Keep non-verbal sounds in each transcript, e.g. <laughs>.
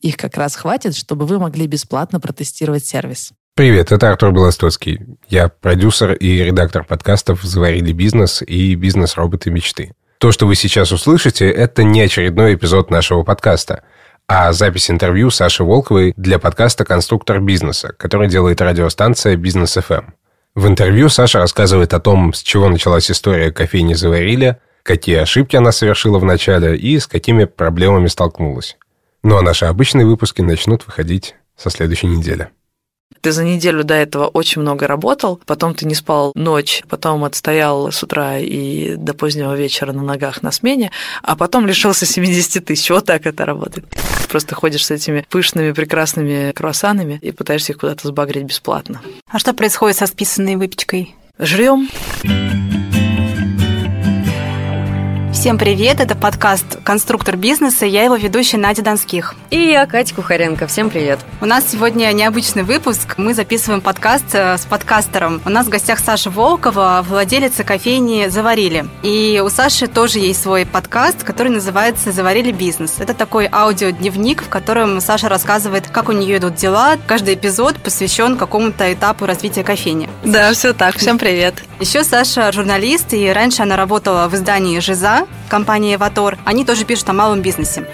Их как раз хватит, чтобы вы могли бесплатно протестировать сервис. Привет, это Артур Белостоцкий. Я продюсер и редактор подкастов «Заварили бизнес» и «Бизнес-роботы мечты». То, что вы сейчас услышите, это не очередной эпизод нашего подкаста, а запись интервью Саши Волковой для подкаста «Конструктор бизнеса», который делает радиостанция «Бизнес ФМ». В интервью Саша рассказывает о том, с чего началась история кофейни «Заварили», какие ошибки она совершила в начале и с какими проблемами столкнулась. Ну а наши обычные выпуски начнут выходить со следующей недели. Ты за неделю до этого очень много работал, потом ты не спал ночь, потом отстоял с утра и до позднего вечера на ногах на смене, а потом лишился <laughs> 70 тысяч. Вот так это работает. Просто ходишь с этими пышными, прекрасными круассанами и пытаешься их куда-то сбагрить бесплатно. А что происходит со списанной выпечкой? Жрем. Всем привет, это подкаст «Конструктор бизнеса», я его ведущая Надя Донских. И я, Катя Кухаренко, всем привет. У нас сегодня необычный выпуск, мы записываем подкаст э, с подкастером. У нас в гостях Саша Волкова, владелица кофейни «Заварили». И у Саши тоже есть свой подкаст, который называется «Заварили бизнес». Это такой аудиодневник, в котором Саша рассказывает, как у нее идут дела. Каждый эпизод посвящен какому-то этапу развития кофейни. Да, все так, всем привет. Еще Саша журналист, и раньше она работала в издании «Жиза», компании «Эватор», они тоже пишут о малом бизнесе.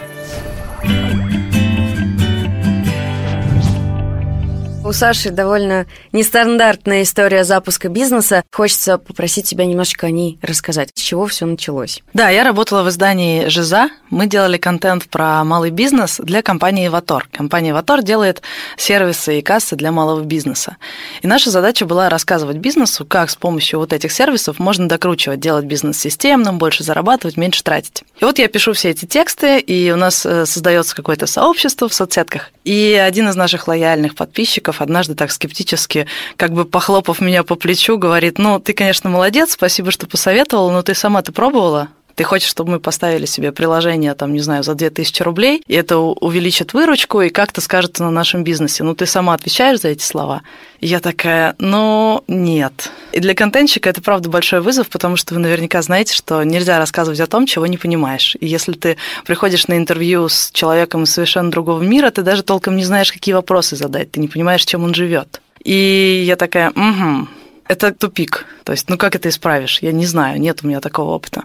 У Саши довольно нестандартная история запуска бизнеса. Хочется попросить тебя немножечко о ней рассказать. С чего все началось? Да, я работала в издании «Жиза». Мы делали контент про малый бизнес для компании «Ватор». Компания «Ватор» делает сервисы и кассы для малого бизнеса. И наша задача была рассказывать бизнесу, как с помощью вот этих сервисов можно докручивать, делать бизнес системным, больше зарабатывать, меньше тратить. И вот я пишу все эти тексты, и у нас э, создается какое-то сообщество в соцсетках. И один из наших лояльных подписчиков однажды так скептически, как бы похлопав меня по плечу, говорит, ну, ты, конечно, молодец, спасибо, что посоветовала, но ты сама-то пробовала? Ты хочешь, чтобы мы поставили себе приложение, там, не знаю, за 2000 рублей, и это увеличит выручку и как-то скажется на нашем бизнесе. Ну, ты сама отвечаешь за эти слова? Я такая, ну, нет. И для контентщика это, правда, большой вызов, потому что вы наверняка знаете, что нельзя рассказывать о том, чего не понимаешь. И если ты приходишь на интервью с человеком из совершенно другого мира, ты даже толком не знаешь, какие вопросы задать, ты не понимаешь, чем он живет. И я такая, угу, это тупик. То есть, ну как это исправишь? Я не знаю, нет у меня такого опыта.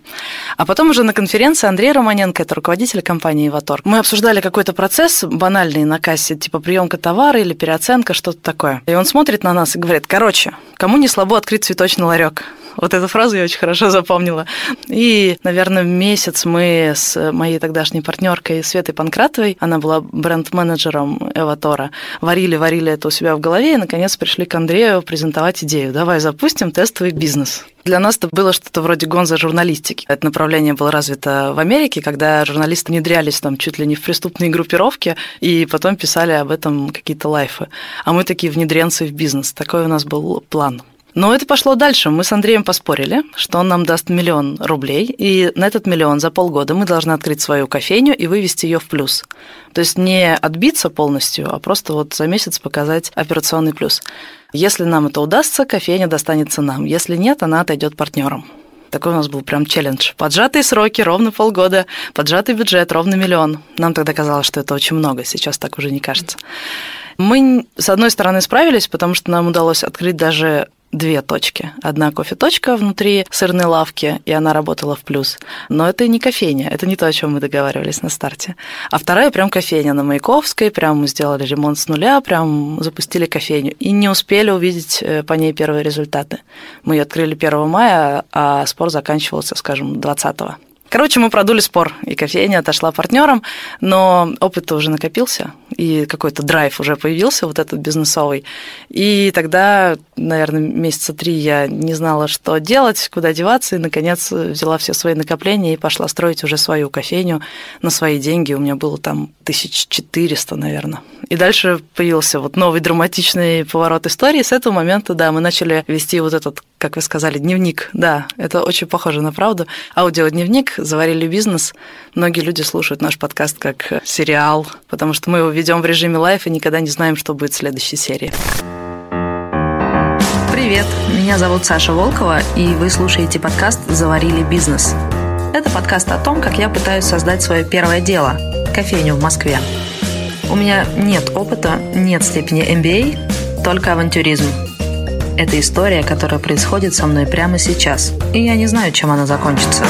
А потом уже на конференции Андрей Романенко, это руководитель компании «Иватор», мы обсуждали какой-то процесс банальный на кассе, типа приемка товара или переоценка, что-то такое. И он смотрит на нас и говорит, короче, кому не слабо открыть цветочный ларек? Вот эту фразу я очень хорошо запомнила. И, наверное, месяц мы с моей тогдашней партнеркой Светой Панкратовой, она была бренд-менеджером Эватора, варили-варили это у себя в голове и, наконец, пришли к Андрею презентовать идею. Давай запустим тестовый бизнес. Для нас это было что-то вроде гонза журналистики. Это направление было развито в Америке, когда журналисты внедрялись там чуть ли не в преступные группировки, и потом писали об этом какие-то лайфы. А мы такие внедренцы в бизнес. Такой у нас был план. Но это пошло дальше. Мы с Андреем поспорили, что он нам даст миллион рублей, и на этот миллион за полгода мы должны открыть свою кофейню и вывести ее в плюс. То есть не отбиться полностью, а просто вот за месяц показать операционный плюс. Если нам это удастся, кофейня достанется нам. Если нет, она отойдет партнерам. Такой у нас был прям челлендж. Поджатые сроки, ровно полгода, поджатый бюджет, ровно миллион. Нам тогда казалось, что это очень много, сейчас так уже не кажется. Мы, с одной стороны, справились, потому что нам удалось открыть даже две точки. Одна кофе-точка внутри сырной лавки, и она работала в плюс. Но это не кофейня, это не то, о чем мы договаривались на старте. А вторая прям кофейня на Маяковской, прям мы сделали ремонт с нуля, прям запустили кофейню. И не успели увидеть э, по ней первые результаты. Мы ее открыли 1 мая, а спор заканчивался, скажем, 20 -го. Короче, мы продули спор, и кофейня отошла партнерам, но опыт уже накопился, и какой-то драйв уже появился, вот этот бизнесовый. И тогда, наверное, месяца три я не знала, что делать, куда деваться, и, наконец, взяла все свои накопления и пошла строить уже свою кофейню на свои деньги. У меня было там 1400, наверное. И дальше появился вот новый драматичный поворот истории. С этого момента, да, мы начали вести вот этот, как вы сказали, дневник. Да, это очень похоже на правду. Аудиодневник «Заварили бизнес». Многие люди слушают наш подкаст как сериал, потому что мы его ведем в режиме лайф и никогда не знаем, что будет в следующей серии. Привет, меня зовут Саша Волкова, и вы слушаете подкаст «Заварили бизнес». Это подкаст о том, как я пытаюсь создать свое первое дело – кофейню в Москве. У меня нет опыта, нет степени MBA, только авантюризм. Это история, которая происходит со мной прямо сейчас, и я не знаю, чем она закончится.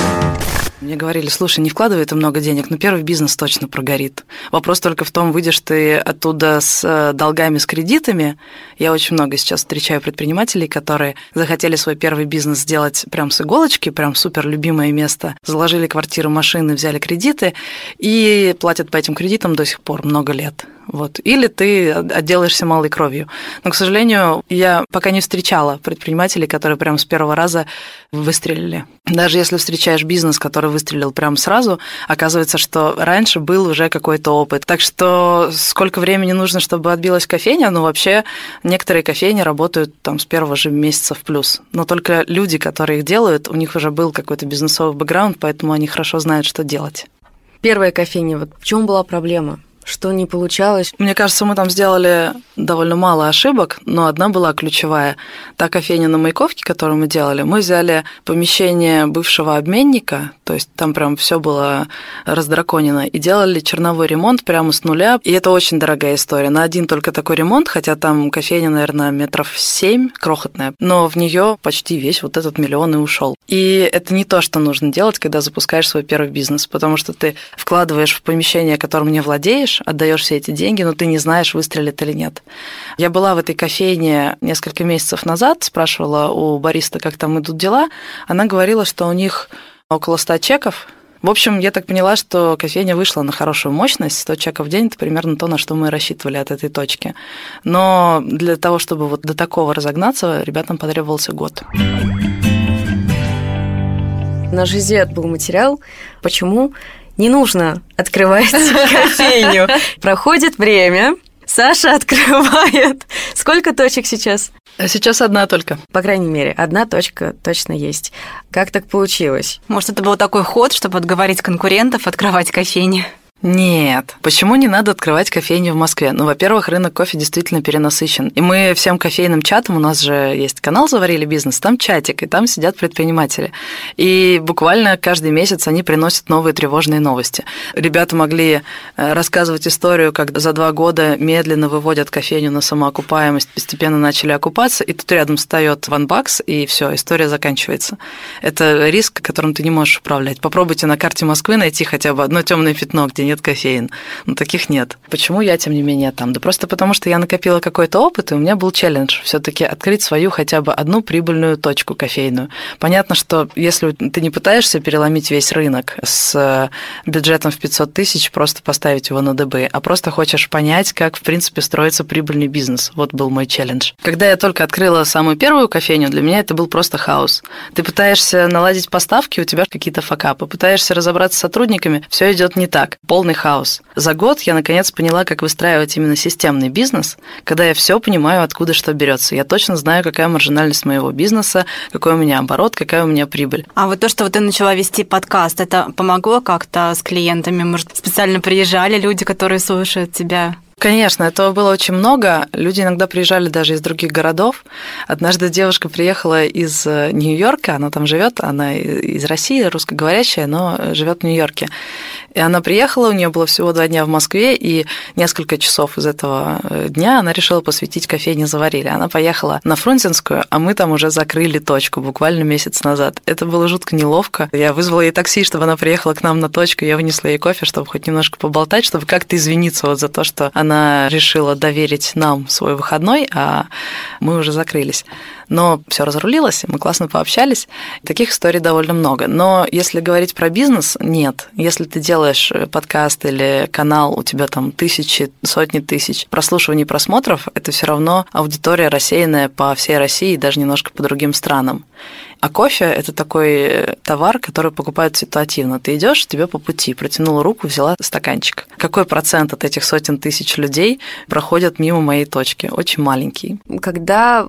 Мне говорили, слушай, не вкладывай ты много денег, но первый бизнес точно прогорит. Вопрос только в том, выйдешь ты оттуда с э, долгами, с кредитами. Я очень много сейчас встречаю предпринимателей, которые захотели свой первый бизнес сделать прям с иголочки, прям супер любимое место, заложили квартиру, машины, взяли кредиты и платят по этим кредитам до сих пор много лет. Вот. Или ты отделаешься малой кровью. Но, к сожалению, я пока не встречала предпринимателей, которые прям с первого раза выстрелили. Даже если встречаешь бизнес, который выстрелил прям сразу, оказывается, что раньше был уже какой-то опыт. Так что сколько времени нужно, чтобы отбилась кофейня? Ну, вообще, некоторые кофейни работают там с первого же месяца в плюс. Но только люди, которые их делают, у них уже был какой-то бизнесовый бэкграунд, поэтому они хорошо знают, что делать. Первая кофейня, вот в чем была проблема? Что не получалось. Мне кажется, мы там сделали довольно мало ошибок, но одна была ключевая. Та кофейня на Маяковке, которую мы делали, мы взяли помещение бывшего обменника, то есть там прям все было раздраконено, и делали черновой ремонт прямо с нуля. И это очень дорогая история. На один только такой ремонт, хотя там кофейня, наверное, метров семь, крохотная, но в нее почти весь вот этот миллион и ушел. И это не то, что нужно делать, когда запускаешь свой первый бизнес, потому что ты вкладываешь в помещение, которым не владеешь, отдаешь все эти деньги, но ты не знаешь, выстрелит или нет. Я была в этой кофейне несколько месяцев назад, спрашивала у бариста, как там идут дела. Она говорила, что у них около 100 чеков, в общем, я так поняла, что кофейня вышла на хорошую мощность. 100 чеков в день – это примерно то, на что мы рассчитывали от этой точки. Но для того, чтобы вот до такого разогнаться, ребятам потребовался год. На Жизет был материал, почему не нужно открывать <laughs> кофейню. Проходит время, Саша открывает. Сколько точек сейчас? Сейчас одна только. По крайней мере, одна точка точно есть. Как так получилось? Может, это был такой ход, чтобы отговорить конкурентов открывать кофейни? Нет. Почему не надо открывать кофейню в Москве? Ну, во-первых, рынок кофе действительно перенасыщен. И мы всем кофейным чатам, у нас же есть канал «Заварили бизнес», там чатик, и там сидят предприниматели. И буквально каждый месяц они приносят новые тревожные новости. Ребята могли э, рассказывать историю, как за два года медленно выводят кофейню на самоокупаемость, постепенно начали окупаться, и тут рядом встает ванбакс, и все, история заканчивается. Это риск, которым ты не можешь управлять. Попробуйте на карте Москвы найти хотя бы одно темное пятно, где нет кофеин. Но таких нет. Почему я, тем не менее, там? Да просто потому, что я накопила какой-то опыт, и у меня был челлендж все таки открыть свою хотя бы одну прибыльную точку кофейную. Понятно, что если ты не пытаешься переломить весь рынок с э, бюджетом в 500 тысяч, просто поставить его на ДБ, а просто хочешь понять, как, в принципе, строится прибыльный бизнес. Вот был мой челлендж. Когда я только открыла самую первую кофейню, для меня это был просто хаос. Ты пытаешься наладить поставки, у тебя какие-то факапы. Пытаешься разобраться с сотрудниками, все идет не так. Пол полный хаос. За год я наконец поняла, как выстраивать именно системный бизнес, когда я все понимаю, откуда что берется. Я точно знаю, какая маржинальность моего бизнеса, какой у меня оборот, какая у меня прибыль. А вот то, что вот ты начала вести подкаст, это помогло как-то с клиентами? Может, специально приезжали люди, которые слушают тебя? Конечно, этого было очень много. Люди иногда приезжали даже из других городов. Однажды девушка приехала из э, Нью-Йорка, она там живет, она из России, русскоговорящая, но живет в Нью-Йорке. И она приехала, у нее было всего два дня в Москве, и несколько часов из этого э, дня она решила посвятить кофейне «Заварили». Она поехала на Фрунзенскую, а мы там уже закрыли точку буквально месяц назад. Это было жутко неловко. Я вызвала ей такси, чтобы она приехала к нам на точку, я вынесла ей кофе, чтобы хоть немножко поболтать, чтобы как-то извиниться вот за то, что она она решила доверить нам свой выходной, а мы уже закрылись. Но все разрулилось, мы классно пообщались. Таких историй довольно много. Но если говорить про бизнес, нет. Если ты делаешь подкаст или канал, у тебя там тысячи, сотни тысяч прослушиваний, просмотров, это все равно аудитория рассеянная по всей России и даже немножко по другим странам. А кофе – это такой э, товар, который покупают ситуативно. Ты идешь, тебе по пути, протянула руку, взяла стаканчик. Какой процент от этих сотен тысяч людей проходят мимо моей точки? Очень маленький. Когда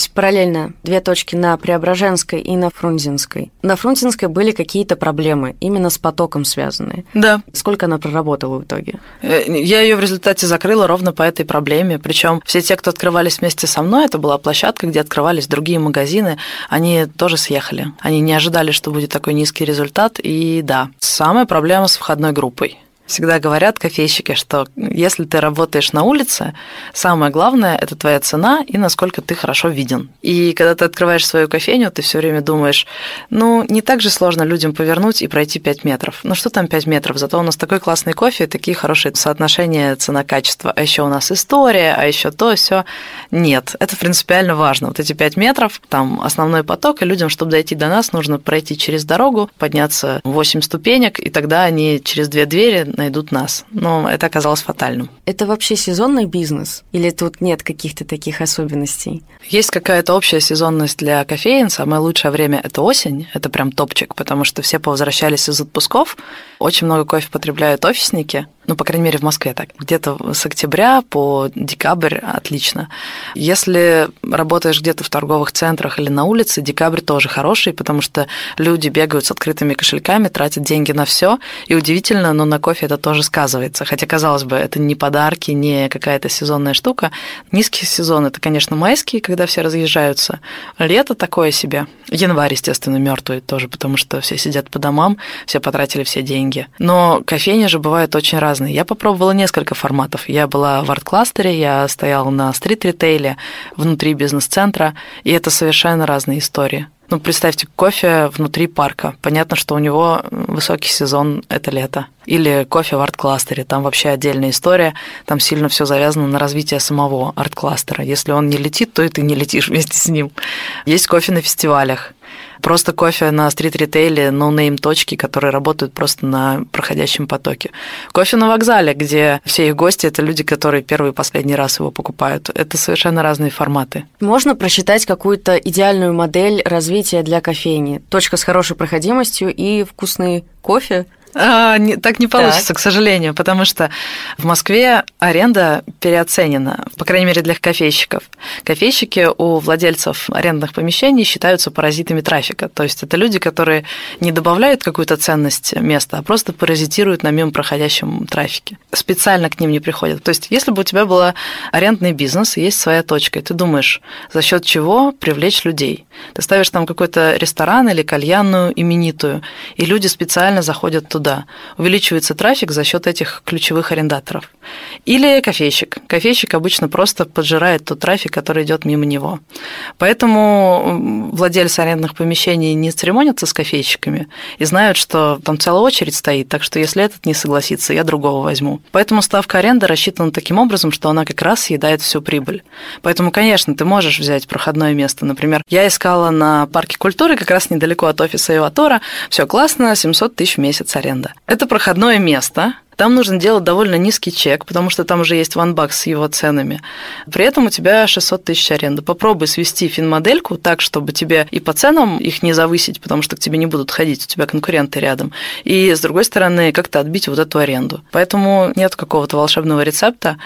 запускались параллельно две точки на Преображенской и на Фрунзенской, на Фрунзенской были какие-то проблемы, именно с потоком связанные. Да. Сколько она проработала в итоге? Э, я ее в результате закрыла ровно по этой проблеме. Причем все те, кто открывались вместе со мной, это была площадка, где открывались другие магазины, они тоже съехали. Они не ожидали, что будет такой низкий результат. И да, самая проблема с входной группой. Всегда говорят кофейщики, что если ты работаешь на улице, самое главное – это твоя цена и насколько ты хорошо виден. И когда ты открываешь свою кофейню, ты все время думаешь, ну, не так же сложно людям повернуть и пройти 5 метров. Ну, что там 5 метров? Зато у нас такой классный кофе, такие хорошие соотношения цена-качество. А еще у нас история, а еще то, все. Нет, это принципиально важно. Вот эти 5 метров, там основной поток, и людям, чтобы дойти до нас, нужно пройти через дорогу, подняться 8 ступенек, и тогда они через две двери найдут нас. Но это оказалось фатальным. Это вообще сезонный бизнес? Или тут нет каких-то таких особенностей? Есть какая-то общая сезонность для кофеин. Самое лучшее время – это осень. Это прям топчик, потому что все повозвращались из отпусков. Очень много кофе потребляют офисники ну, по крайней мере, в Москве так. Где-то с октября по декабрь отлично. Если работаешь где-то в торговых центрах или на улице, декабрь тоже хороший, потому что люди бегают с открытыми кошельками, тратят деньги на все, и удивительно, но на кофе это тоже сказывается. Хотя, казалось бы, это не подарки, не какая-то сезонная штука. Низкий сезон это, конечно, майский, когда все разъезжаются. Лето такое себе. Январь, естественно, мертвый тоже, потому что все сидят по домам, все потратили все деньги. Но кофейни же бывают очень разные. Я попробовала несколько форматов. Я была в арт-кластере, я стояла на стрит-ритейле, внутри бизнес-центра, и это совершенно разные истории. Ну, представьте, кофе внутри парка. Понятно, что у него высокий сезон – это лето. Или кофе в арт-кластере. Там вообще отдельная история. Там сильно все завязано на развитие самого арт-кластера. Если он не летит, то и ты не летишь вместе с ним. Есть кофе на фестивалях. Просто кофе на стрит-ритейле, ноунейм точки, которые работают просто на проходящем потоке. Кофе на вокзале, где все их гости – это люди, которые первый и последний раз его покупают. Это совершенно разные форматы. Можно просчитать какую-то идеальную модель развития для кофейни. Точка с хорошей проходимостью и вкусный кофе – а, не, так не получится, так. к сожалению, потому что в Москве аренда переоценена, по крайней мере, для кофейщиков. Кофейщики у владельцев арендных помещений считаются паразитами трафика. То есть это люди, которые не добавляют какую-то ценность места, а просто паразитируют на мимо проходящем трафике. Специально к ним не приходят. То есть если бы у тебя был арендный бизнес, есть своя точка, и ты думаешь, за счет чего привлечь людей. Ты ставишь там какой-то ресторан или кальянную именитую, и люди специально заходят туда туда. Увеличивается трафик за счет этих ключевых арендаторов. Или кофейщик. Кофейщик обычно просто поджирает тот трафик, который идет мимо него. Поэтому владельцы арендных помещений не церемонятся с кофейщиками и знают, что там целая очередь стоит, так что если этот не согласится, я другого возьму. Поэтому ставка аренды рассчитана таким образом, что она как раз съедает всю прибыль. Поэтому, конечно, ты можешь взять проходное место. Например, я искала на парке культуры, как раз недалеко от офиса Иватора. Все классно, 700 тысяч в месяц аренда аренда. Это проходное место, там нужно делать довольно низкий чек, потому что там уже есть ванбак с его ценами. При этом у тебя 600 тысяч аренды. Попробуй свести финмодельку так, чтобы тебе и по ценам их не завысить, потому что к тебе не будут ходить, у тебя конкуренты рядом. И, с другой стороны, как-то отбить вот эту аренду. Поэтому нет какого-то волшебного рецепта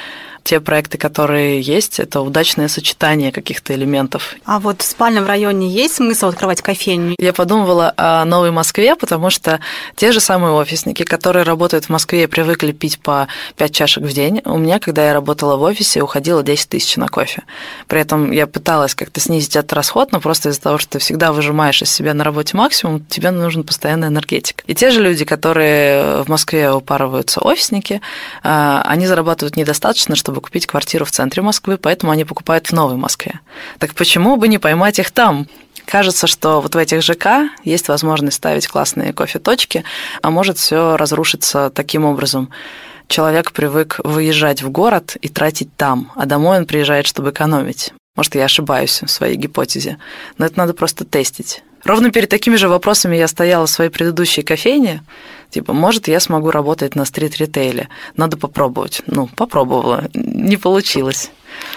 те проекты, которые есть, это удачное сочетание каких-то элементов. А вот в спальном районе есть смысл открывать кофейню? Я подумывала о Новой Москве, потому что те же самые офисники, которые работают в Москве и привыкли пить по 5 чашек в день. У меня, когда я работала в офисе, уходило 10 тысяч на кофе. При этом я пыталась как-то снизить этот расход, но просто из-за того, что ты всегда выжимаешь из себя на работе максимум, тебе нужен постоянный энергетик. И те же люди, которые в Москве упарываются офисники, а, они зарабатывают недостаточно, чтобы купить квартиру в центре Москвы, поэтому они покупают в Новой Москве. Так почему бы не поймать их там? Кажется, что вот в этих ЖК есть возможность ставить классные кофе-точки, а может все разрушиться таким образом. Человек привык выезжать в город и тратить там, а домой он приезжает, чтобы экономить. Может, я ошибаюсь в своей гипотезе, но это надо просто тестить. Ровно перед такими же вопросами я стояла в своей предыдущей кофейне. Типа, может, я смогу работать на стрит-ритейле. Надо попробовать. Ну, попробовала. Не получилось.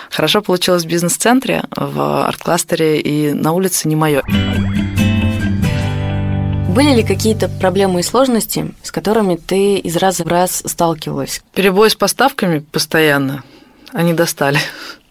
Хорошо получилось в бизнес-центре, в арт-кластере и на улице не мое. Были ли какие-то проблемы и сложности, с которыми ты из раза в раз сталкивалась? Перебой с поставками постоянно. Они достали.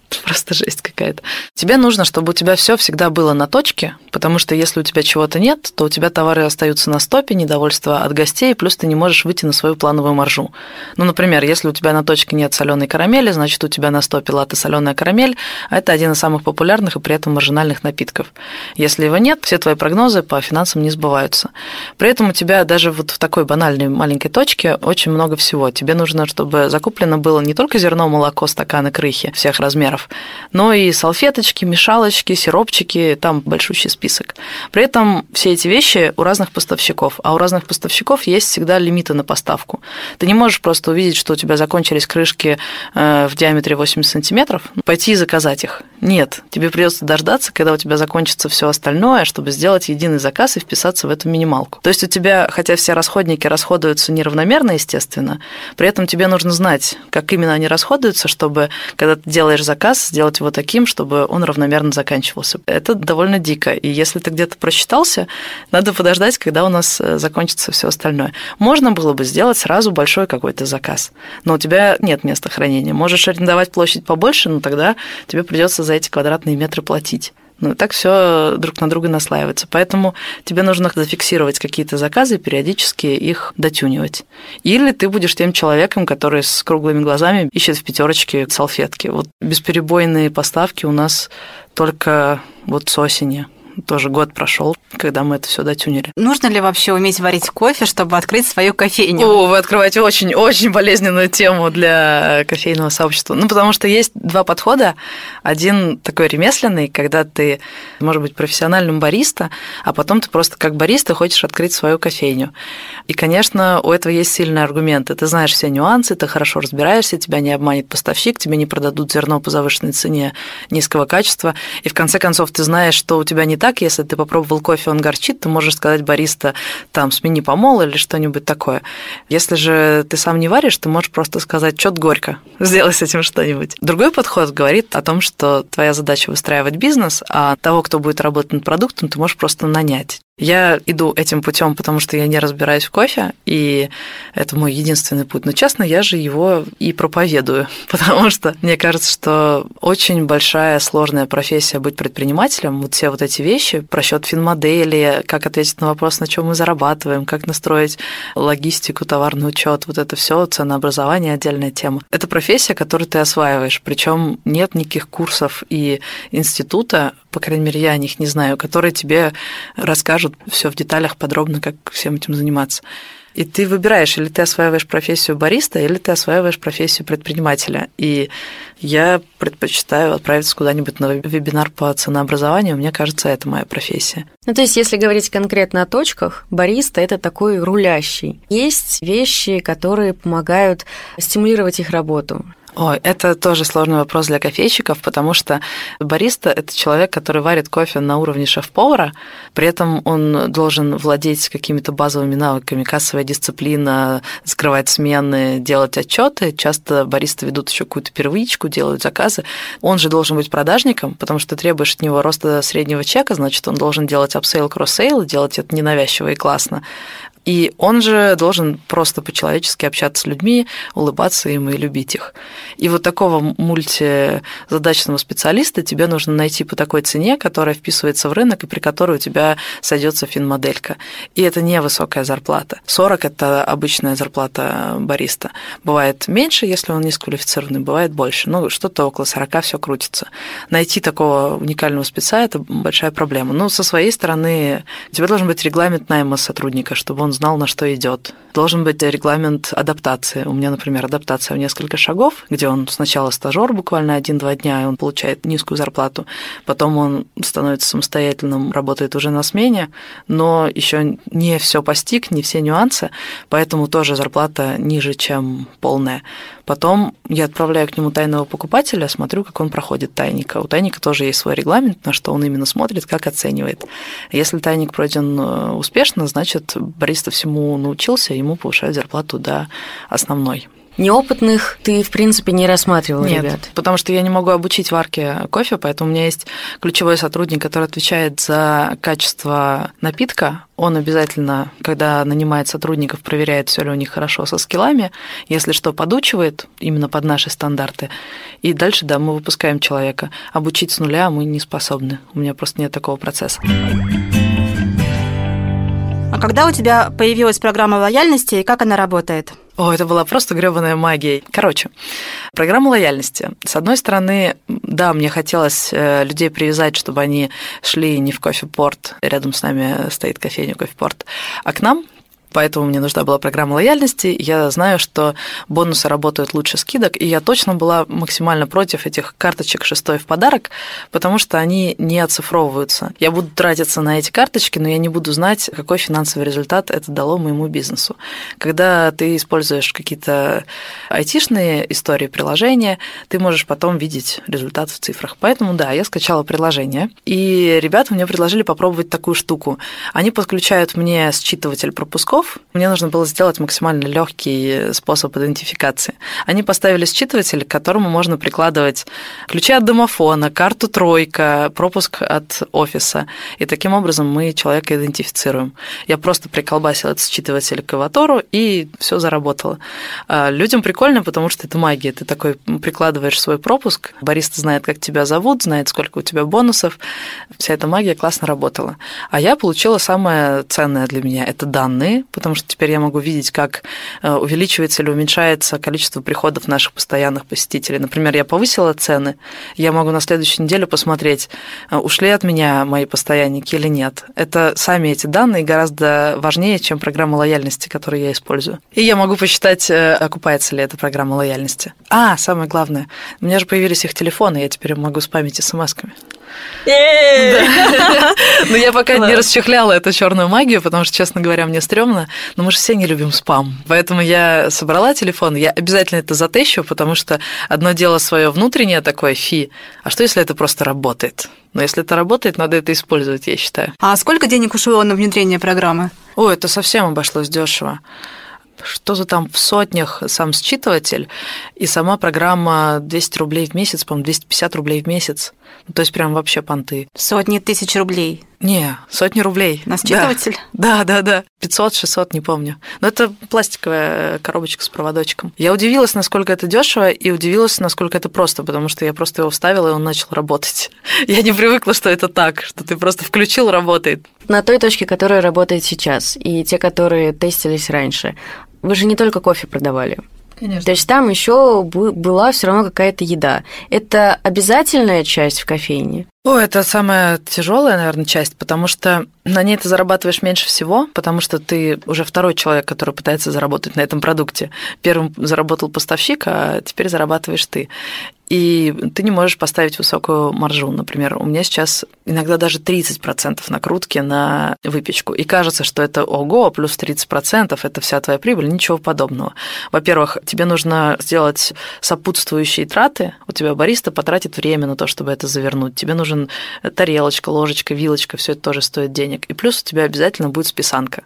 <laughs> Просто жесть какая-то. Тебе нужно, чтобы у тебя все всегда было на точке, потому что если у тебя чего-то нет, то у тебя товары остаются на стопе, недовольство от гостей, плюс ты не можешь выйти на свою плановую маржу. Ну, например, если у тебя на точке нет соленой карамели, значит, у тебя на стопе латте соленая карамель, а это один из самых популярных и при этом маржинальных напитков. Если его нет, все твои прогнозы по финансам не сбываются. При этом у тебя даже вот в такой банальной маленькой точке очень много всего. Тебе нужно, чтобы закуплено было не только зерно, молоко, стаканы, крыхи всех размеров, но и салфеточки, мешалочки, сиропчики, там большущий список. При этом все эти вещи у разных поставщиков, а у разных поставщиков есть всегда лимиты на поставку. Ты не можешь просто увидеть, что у тебя закончились крышки э, в диаметре 80 сантиметров, пойти и заказать их. Нет, тебе придется дождаться, когда у тебя закончится все остальное, чтобы сделать единый заказ и вписаться в эту минималку. То есть у тебя, хотя все расходники расходуются неравномерно, естественно, при этом тебе нужно знать, как именно они расходуются, чтобы, когда ты делаешь заказ, заказ, сделать его таким, чтобы он равномерно заканчивался. Это довольно дико. И если ты где-то просчитался, надо подождать, когда у нас э, закончится все остальное. Можно было бы сделать сразу большой какой-то заказ, но у тебя нет места хранения. Можешь арендовать площадь побольше, но тогда тебе придется за эти квадратные метры платить. Ну, так все друг на друга наслаивается. Поэтому тебе нужно зафиксировать какие-то заказы, периодически их дотюнивать. Или ты будешь тем человеком, который с круглыми глазами ищет в пятерочке салфетки. Вот бесперебойные поставки у нас только вот с осени тоже год прошел, когда мы это все дотюнили. Нужно ли вообще уметь варить кофе, чтобы открыть свою кофейню? О, вы открываете очень-очень болезненную тему для кофейного сообщества. Ну, потому что есть два подхода. Один такой ремесленный, когда ты, может быть, профессиональным бариста, а потом ты просто как бариста хочешь открыть свою кофейню. И, конечно, у этого есть сильные аргументы. Ты знаешь все нюансы, ты хорошо разбираешься, тебя не обманет поставщик, тебе не продадут зерно по завышенной цене низкого качества. И в конце концов ты знаешь, что у тебя не так так, если ты попробовал кофе, он горчит, ты можешь сказать бариста, там, смени помол или что-нибудь такое. Если же ты сам не варишь, ты можешь просто сказать, что-то горько, <laughs> сделай с этим что-нибудь. Другой подход говорит о том, что твоя задача выстраивать бизнес, а того, кто будет работать над продуктом, ты можешь просто нанять. Я иду этим путем, потому что я не разбираюсь в кофе, и это мой единственный путь. Но честно, я же его и проповедую, <laughs> потому что мне кажется, что очень большая сложная профессия быть предпринимателем. Вот все вот эти вещи, просчет финмодели, как ответить на вопрос, на чем мы зарабатываем, как настроить логистику, товарный учет, вот это все, ценообразование отдельная тема. Это профессия, которую ты осваиваешь, причем нет никаких курсов и института, по крайней мере, я о них не знаю, которые тебе расскажут все в деталях подробно, как всем этим заниматься. И ты выбираешь, или ты осваиваешь профессию бариста, или ты осваиваешь профессию предпринимателя. И я предпочитаю отправиться куда-нибудь на вебинар по ценообразованию. Мне кажется, это моя профессия. Ну, то есть, если говорить конкретно о точках, бариста – это такой рулящий. Есть вещи, которые помогают стимулировать их работу. Ой, это тоже сложный вопрос для кофейщиков, потому что бариста – это человек, который варит кофе на уровне шеф-повара, при этом он должен владеть какими-то базовыми навыками, кассовая дисциплина, закрывать смены, делать отчеты. Часто баристы ведут еще какую-то первичку, делают заказы. Он же должен быть продажником, потому что ты требуешь от него роста среднего чека, значит, он должен делать апсейл, кросс-сейл, делать это ненавязчиво и классно. И он же должен просто по-человечески общаться с людьми, улыбаться им и любить их. И вот такого мультизадачного специалиста тебе нужно найти по такой цене, которая вписывается в рынок и при которой у тебя сойдется финмоделька. И это невысокая зарплата. 40 – это обычная зарплата бариста. Бывает меньше, если он низкоквалифицированный, бывает больше. Ну, что-то около 40 все крутится. Найти такого уникального спеца – это большая проблема. Ну, со своей стороны, у тебя должен быть регламент найма сотрудника, чтобы он знал, на что идет. Должен быть регламент адаптации. У меня, например, адаптация в несколько шагов, где он сначала стажер буквально один-два дня, и он получает низкую зарплату, потом он становится самостоятельным, работает уже на смене, но еще не все постиг, не все нюансы, поэтому тоже зарплата ниже, чем полная. Потом я отправляю к нему тайного покупателя, смотрю, как он проходит тайника. У тайника тоже есть свой регламент, на что он именно смотрит, как оценивает. Если тайник пройден э, успешно, значит, бариста всему научился, ему повышают зарплату до основной. Неопытных ты, в принципе, не рассматривал, Нет, ребят? потому что я не могу обучить варке кофе, поэтому у меня есть ключевой сотрудник, который отвечает за качество напитка. Он обязательно, когда нанимает сотрудников, проверяет, все ли у них хорошо со скиллами, если что, подучивает именно под наши стандарты. И дальше, да, мы выпускаем человека. Обучить с нуля мы не способны. У меня просто нет такого процесса. А когда у тебя появилась программа лояльности и как она работает? О, это была просто гребаная магия. Короче, программа лояльности. С одной стороны, да, мне хотелось э, людей привязать, чтобы они шли не в кофепорт, рядом с нами стоит кофейня кофепорт, а к нам, поэтому мне нужна была программа лояльности. Я знаю, что бонусы работают лучше скидок, и я точно была максимально против этих карточек шестой в подарок, потому что они не оцифровываются. Я буду тратиться на эти карточки, но я не буду знать, какой финансовый результат это дало моему бизнесу. Когда ты используешь какие-то айтишные истории, приложения, ты можешь потом видеть результат в цифрах. Поэтому, да, я скачала приложение, и ребята мне предложили попробовать такую штуку. Они подключают мне считыватель пропусков, мне нужно было сделать максимально легкий способ идентификации. Они поставили считыватель, к которому можно прикладывать ключи от домофона, карту тройка, пропуск от офиса. И таким образом мы человека идентифицируем. Я просто приколбасила этот считыватель к аватару, и все заработало. А людям прикольно, потому что это магия. Ты такой прикладываешь свой пропуск, бариста знает, как тебя зовут, знает, сколько у тебя бонусов. Вся эта магия классно работала. А я получила самое ценное для меня – это данные, потому что теперь я могу видеть, как э, увеличивается или уменьшается количество приходов наших постоянных посетителей. Например, я повысила цены, я могу на следующей неделе посмотреть, э, ушли от меня мои постоянники или нет. Это сами эти данные гораздо важнее, чем программа лояльности, которую я использую. И я могу посчитать, э, окупается ли эта программа лояльности. А, самое главное, у меня же появились их телефоны, я теперь могу спамить смс-ками. Но я пока не расчехляла эту черную магию, потому что, честно говоря, мне стрёмно. Но мы же все не любим спам. Поэтому я собрала телефон, я обязательно это затещу, потому что одно дело свое внутреннее такое фи, а что если это просто работает? Но если это работает, надо это использовать, я считаю. А сколько денег ушло на внедрение программы? О, это совсем обошлось дешево что-то там в сотнях сам считыватель, и сама программа 200 рублей в месяц, по-моему, 250 рублей в месяц. Ну, то есть прям вообще понты. Сотни тысяч рублей. Не, сотни рублей. На считыватель? Да, да, да. 500, 600, не помню. Но это пластиковая коробочка с проводочком. Я удивилась, насколько это дешево, и удивилась, насколько это просто, потому что я просто его вставила, и он начал работать. <laughs> Я не привыкла, что это так, что ты просто включил, работает. На той точке, которая работает сейчас, и те, которые тестились раньше, вы же не только кофе продавали. Конечно. То есть там еще была все равно какая-то еда. Это обязательная часть в кофейне? О, это самая тяжелая, наверное, часть, потому что на ней ты зарабатываешь меньше всего, потому что ты уже второй человек, который пытается заработать на этом продукте. Первым заработал поставщик, а теперь зарабатываешь ты и ты не можешь поставить высокую маржу. Например, у меня сейчас иногда даже 30% накрутки на выпечку. И кажется, что это ого, плюс 30% это вся твоя прибыль. Ничего подобного. Во-первых, тебе нужно сделать сопутствующие траты. У тебя бариста потратит время на то, чтобы это завернуть. Тебе нужен тарелочка, ложечка, вилочка, все это тоже стоит денег. И плюс у тебя обязательно будет списанка.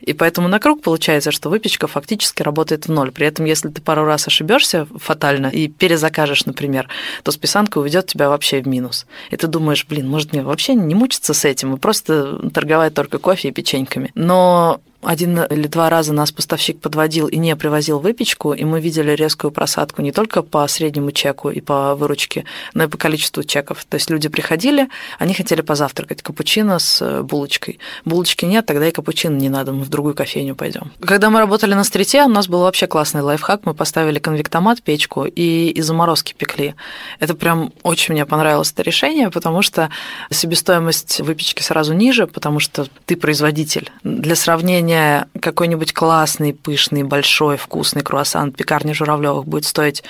И поэтому на круг получается, что выпечка фактически работает в ноль. При этом, если ты пару раз ошибешься фатально и перезакажешь, например, то списанка уведет тебя вообще в минус. И ты думаешь, блин, может мне вообще не мучиться с этим и просто торговать только кофе и печеньками. Но один или два раза нас поставщик подводил и не привозил выпечку, и мы видели резкую просадку не только по среднему чеку и по выручке, но и по количеству чеков. То есть люди приходили, они хотели позавтракать капучино с булочкой. Булочки нет, тогда и капучино не надо, мы в другую кофейню пойдем. Когда мы работали на стрите, у нас был вообще классный лайфхак. Мы поставили конвектомат, печку и из заморозки пекли. Это прям очень мне понравилось это решение, потому что себестоимость выпечки сразу ниже, потому что ты производитель. Для сравнения, какой-нибудь классный, пышный, большой, вкусный круассан пекарни Журавлевых будет стоить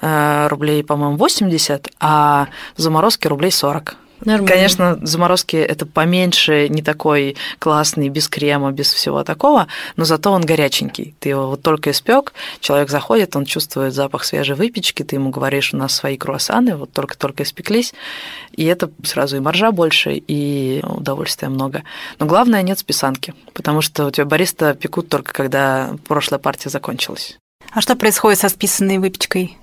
э, рублей, по-моему, 80, а в заморозке рублей 40. Нормально. Конечно, заморозки это поменьше, не такой классный, без крема, без всего такого, но зато он горяченький. Ты его вот только испек, человек заходит, он чувствует запах свежей выпечки, ты ему говоришь, у нас свои круассаны, вот только-только испеклись, и это сразу и маржа больше, и удовольствия много. Но главное, нет списанки, потому что у тебя бариста пекут только когда прошлая партия закончилась. А что происходит со списанной выпечкой?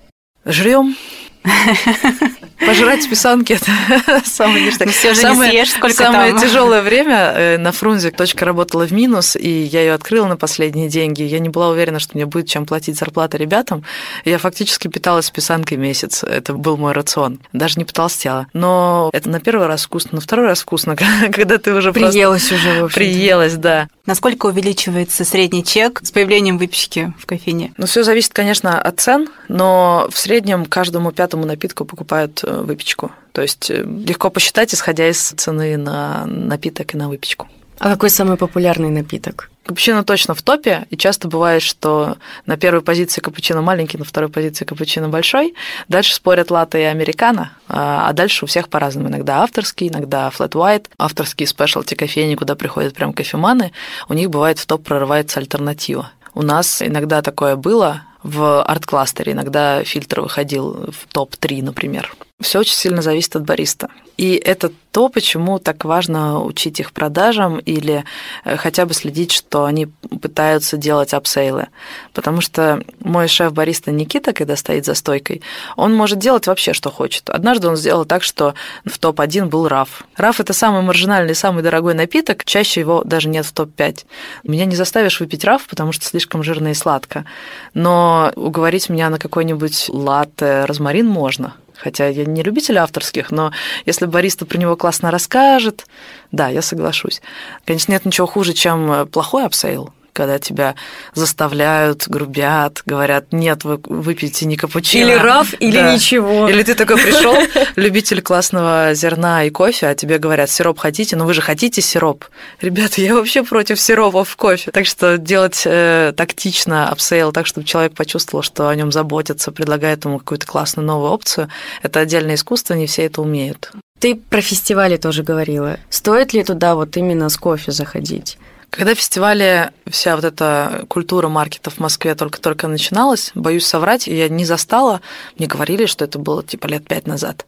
Жрем, <laughs> Пожрать списанки – это самое ништяк. Все же самое, не съешь, сколько Самое там. тяжелое время э, на Фрунзе точка работала в минус, и я ее открыла на последние деньги. Я не была уверена, что мне будет чем платить зарплаты ребятам. Я фактически питалась списанкой месяц. Это был мой рацион. Даже не потолстела. Но это на первый раз вкусно, на второй раз вкусно, <laughs> когда ты уже Приелась уже, в общем Приелась, да. Насколько увеличивается средний чек с появлением выпечки в кофейне? Ну, все зависит, конечно, от цен, но в среднем каждому пятому напитку покупают э, выпечку. То есть э, легко посчитать, исходя из цены на напиток и на выпечку. А какой самый популярный напиток? Капучино точно в топе, и часто бывает, что на первой позиции капучино маленький, на второй позиции капучино большой. Дальше спорят латте и американо, а дальше у всех по-разному. Иногда авторский, иногда flat white, авторские спешлти кофейни, куда приходят прям кофеманы, у них бывает в топ прорывается альтернатива. У нас иногда такое было в арт-кластере, иногда фильтр выходил в топ-3, например. Все очень сильно зависит от бариста. И это то, почему так важно учить их продажам или э, хотя бы следить, что они пытаются делать апсейлы. Потому что мой шеф-бариста Никита, когда стоит за стойкой, он может делать вообще, что хочет. Однажды он сделал так, что в топ-1 был раф. Раф – это самый маржинальный, самый дорогой напиток, чаще его даже нет в топ-5. Меня не заставишь выпить раф, потому что слишком жирно и сладко. Но уговорить меня на какой-нибудь латте розмарин можно. Хотя я не любитель авторских, но если бариста про него классно расскажет, да, я соглашусь. Конечно, нет ничего хуже, чем плохой апсейл когда тебя заставляют, грубят, говорят, нет, вы выпейте не капучино. Или раф, <laughs> или да. ничего. Или ты такой пришел, <laughs> любитель классного зерна и кофе, а тебе говорят, сироп хотите, но вы же хотите сироп. Ребята, я вообще против сиропа в кофе. Так что делать э, тактично апсейл так, чтобы человек почувствовал, что о нем заботятся, предлагает ему какую-то классную новую опцию, это отдельное искусство, не все это умеют. Ты про фестивали тоже говорила. Стоит ли туда вот именно с кофе заходить? Когда в фестивале вся вот эта культура маркета в Москве только-только начиналась, боюсь соврать, я не застала, мне говорили, что это было типа лет пять назад.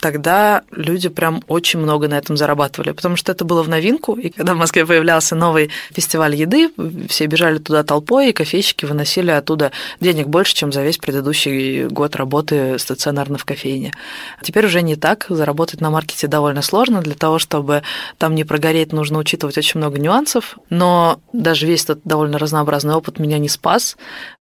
Тогда люди прям очень много на этом зарабатывали, потому что это было в новинку, и когда в Москве появлялся новый фестиваль еды, все бежали туда толпой, и кофейщики выносили оттуда денег больше, чем за весь предыдущий год работы стационарно в кофейне. Теперь уже не так, заработать на маркете довольно сложно, для того, чтобы там не прогореть, нужно учитывать очень много нюансов, но даже весь этот довольно разнообразный опыт меня не спас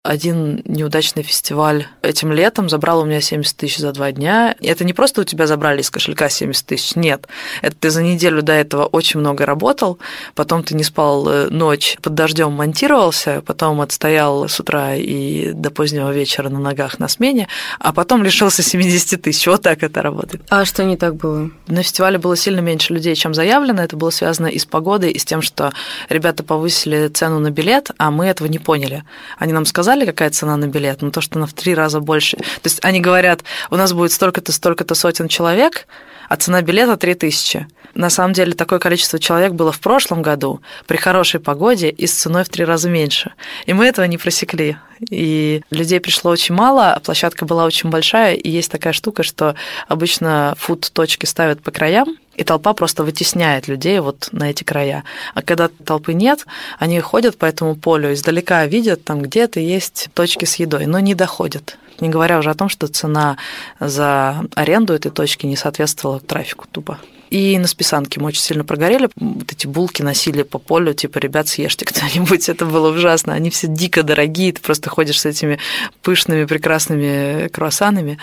один неудачный фестиваль этим летом забрал у меня 70 тысяч за два дня. Это не просто у тебя забрали из кошелька 70 тысяч, нет. Это ты за неделю до этого очень много работал, потом ты не спал э, ночь, под дождем монтировался, потом отстоял с утра и до позднего вечера на ногах на смене, а потом лишился 70 тысяч. Вот так это работает. А что не так было? На фестивале было сильно меньше людей, чем заявлено. Это было связано и с погодой, и с тем, что ребята повысили цену на билет, а мы этого не поняли. Они нам сказали, сказали, какая цена на билет, но то, что она в три раза больше. То есть они говорят, у нас будет столько-то, столько-то сотен человек, а цена билета 3000. На самом деле такое количество человек было в прошлом году при хорошей погоде и с ценой в три раза меньше. И мы этого не просекли. И людей пришло очень мало, а площадка была очень большая, и есть такая штука, что обычно фуд-точки ставят по краям, и толпа просто вытесняет людей вот на эти края. А когда толпы нет, они ходят по этому полю, издалека видят, там где-то есть точки с едой, но не доходят. Не говоря уже о том, что цена за аренду этой точки не соответствовала трафику тупо. И на списанке мы очень сильно прогорели. Вот эти булки носили по полю, типа, ребят, съешьте кто-нибудь. <laughs> Это было ужасно. Они все дико дорогие. Ты просто ходишь с этими пышными, прекрасными круассанами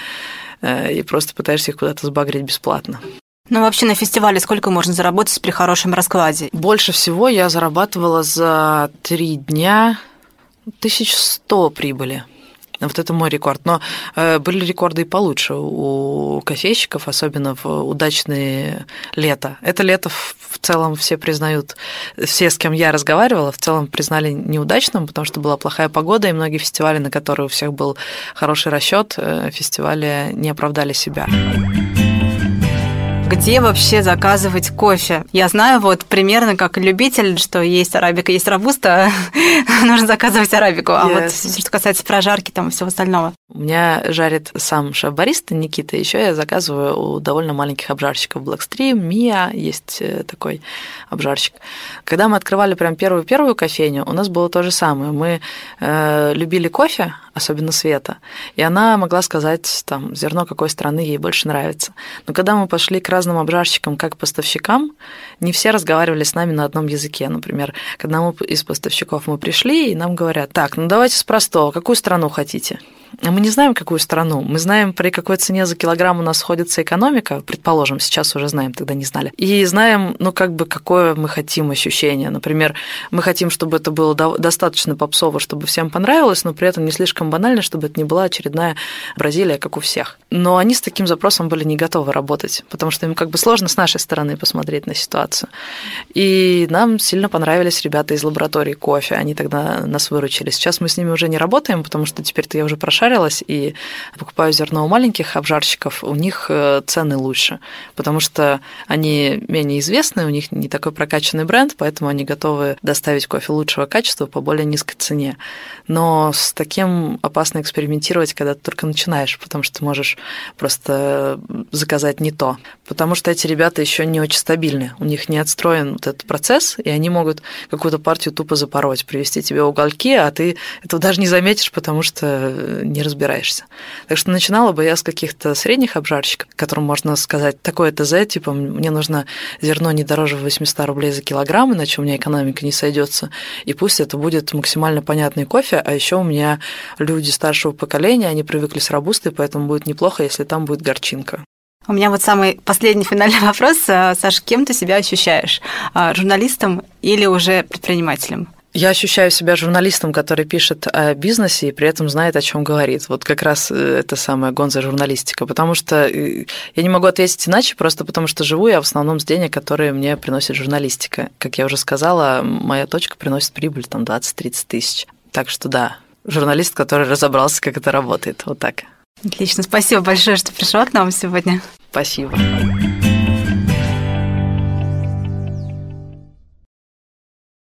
э, и просто пытаешься их куда-то сбагрить бесплатно. Ну, вообще на фестивале сколько можно заработать при хорошем раскладе? Больше всего я зарабатывала за три дня 1100 прибыли. Вот это мой рекорд. Но э, были рекорды и получше у кофейщиков, особенно в удачные лета. Это лето в целом все признают, все, с кем я разговаривала, в целом признали неудачным, потому что была плохая погода, и многие фестивали, на которые у всех был хороший расчет, э, фестивали не оправдали себя где вообще заказывать кофе. Я знаю вот примерно как любитель, что есть арабика, есть робуста, <laughs> нужно заказывать арабику. А yes. вот что касается прожарки там и всего остального. У меня жарит сам шеф-бариста Никита, еще я заказываю у довольно маленьких обжарщиков Blackstream, Мия, есть э, такой обжарщик. Когда мы открывали прям первую-первую кофейню, у нас было то же самое. Мы э, любили кофе, особенно Света, и она могла сказать, там, зерно какой страны ей больше нравится. Но когда мы пошли к разным обжарщикам, как поставщикам, не все разговаривали с нами на одном языке. Например, когда мы из поставщиков мы пришли, и нам говорят, так, ну давайте с простого, какую страну хотите? А мы не знаем, какую страну. Мы знаем, при какой цене за килограмм у нас сходится экономика, предположим, сейчас уже знаем, тогда не знали. И знаем, ну, как бы, какое мы хотим ощущение. Например, мы хотим, чтобы это было достаточно попсово, чтобы всем понравилось, но при этом не слишком банально, чтобы это не была очередная Бразилия, как у всех. Но они с таким запросом были не готовы работать, потому что им как бы сложно с нашей стороны посмотреть на ситуацию. И нам сильно понравились ребята из лаборатории кофе, они тогда нас выручили. Сейчас мы с ними уже не работаем, потому что теперь-то я уже прошла пошарилась и покупаю зерно у маленьких обжарщиков, у них э, цены лучше, потому что они менее известны, у них не такой прокачанный бренд, поэтому они готовы доставить кофе лучшего качества по более низкой цене. Но с таким опасно экспериментировать, когда ты только начинаешь, потому что можешь просто заказать не то. Потому что эти ребята еще не очень стабильны, у них не отстроен вот этот процесс, и они могут какую-то партию тупо запороть, привести тебе угольки, а ты этого даже не заметишь, потому что не разбираешься. Так что начинала бы я с каких-то средних обжарщиков, которым можно сказать, такое ТЗ, типа, мне нужно зерно не дороже 800 рублей за килограмм, иначе у меня экономика не сойдется. И пусть это будет максимально понятный кофе, а еще у меня люди старшего поколения, они привыкли с робустой, поэтому будет неплохо, если там будет горчинка. У меня вот самый последний финальный <laughs> вопрос. Саша, кем ты себя ощущаешь? А, журналистом или уже предпринимателем? Я ощущаю себя журналистом, который пишет о бизнесе и при этом знает, о чем говорит. Вот как раз э, это самая гонза журналистика. Потому что э, я не могу ответить иначе, просто потому что живу я в основном с денег, которые мне приносит журналистика. Как я уже сказала, моя точка приносит прибыль там 20-30 тысяч. Так что да, журналист, который разобрался, как это работает. Вот так. Отлично. Спасибо большое, что пришла к нам сегодня. Спасибо.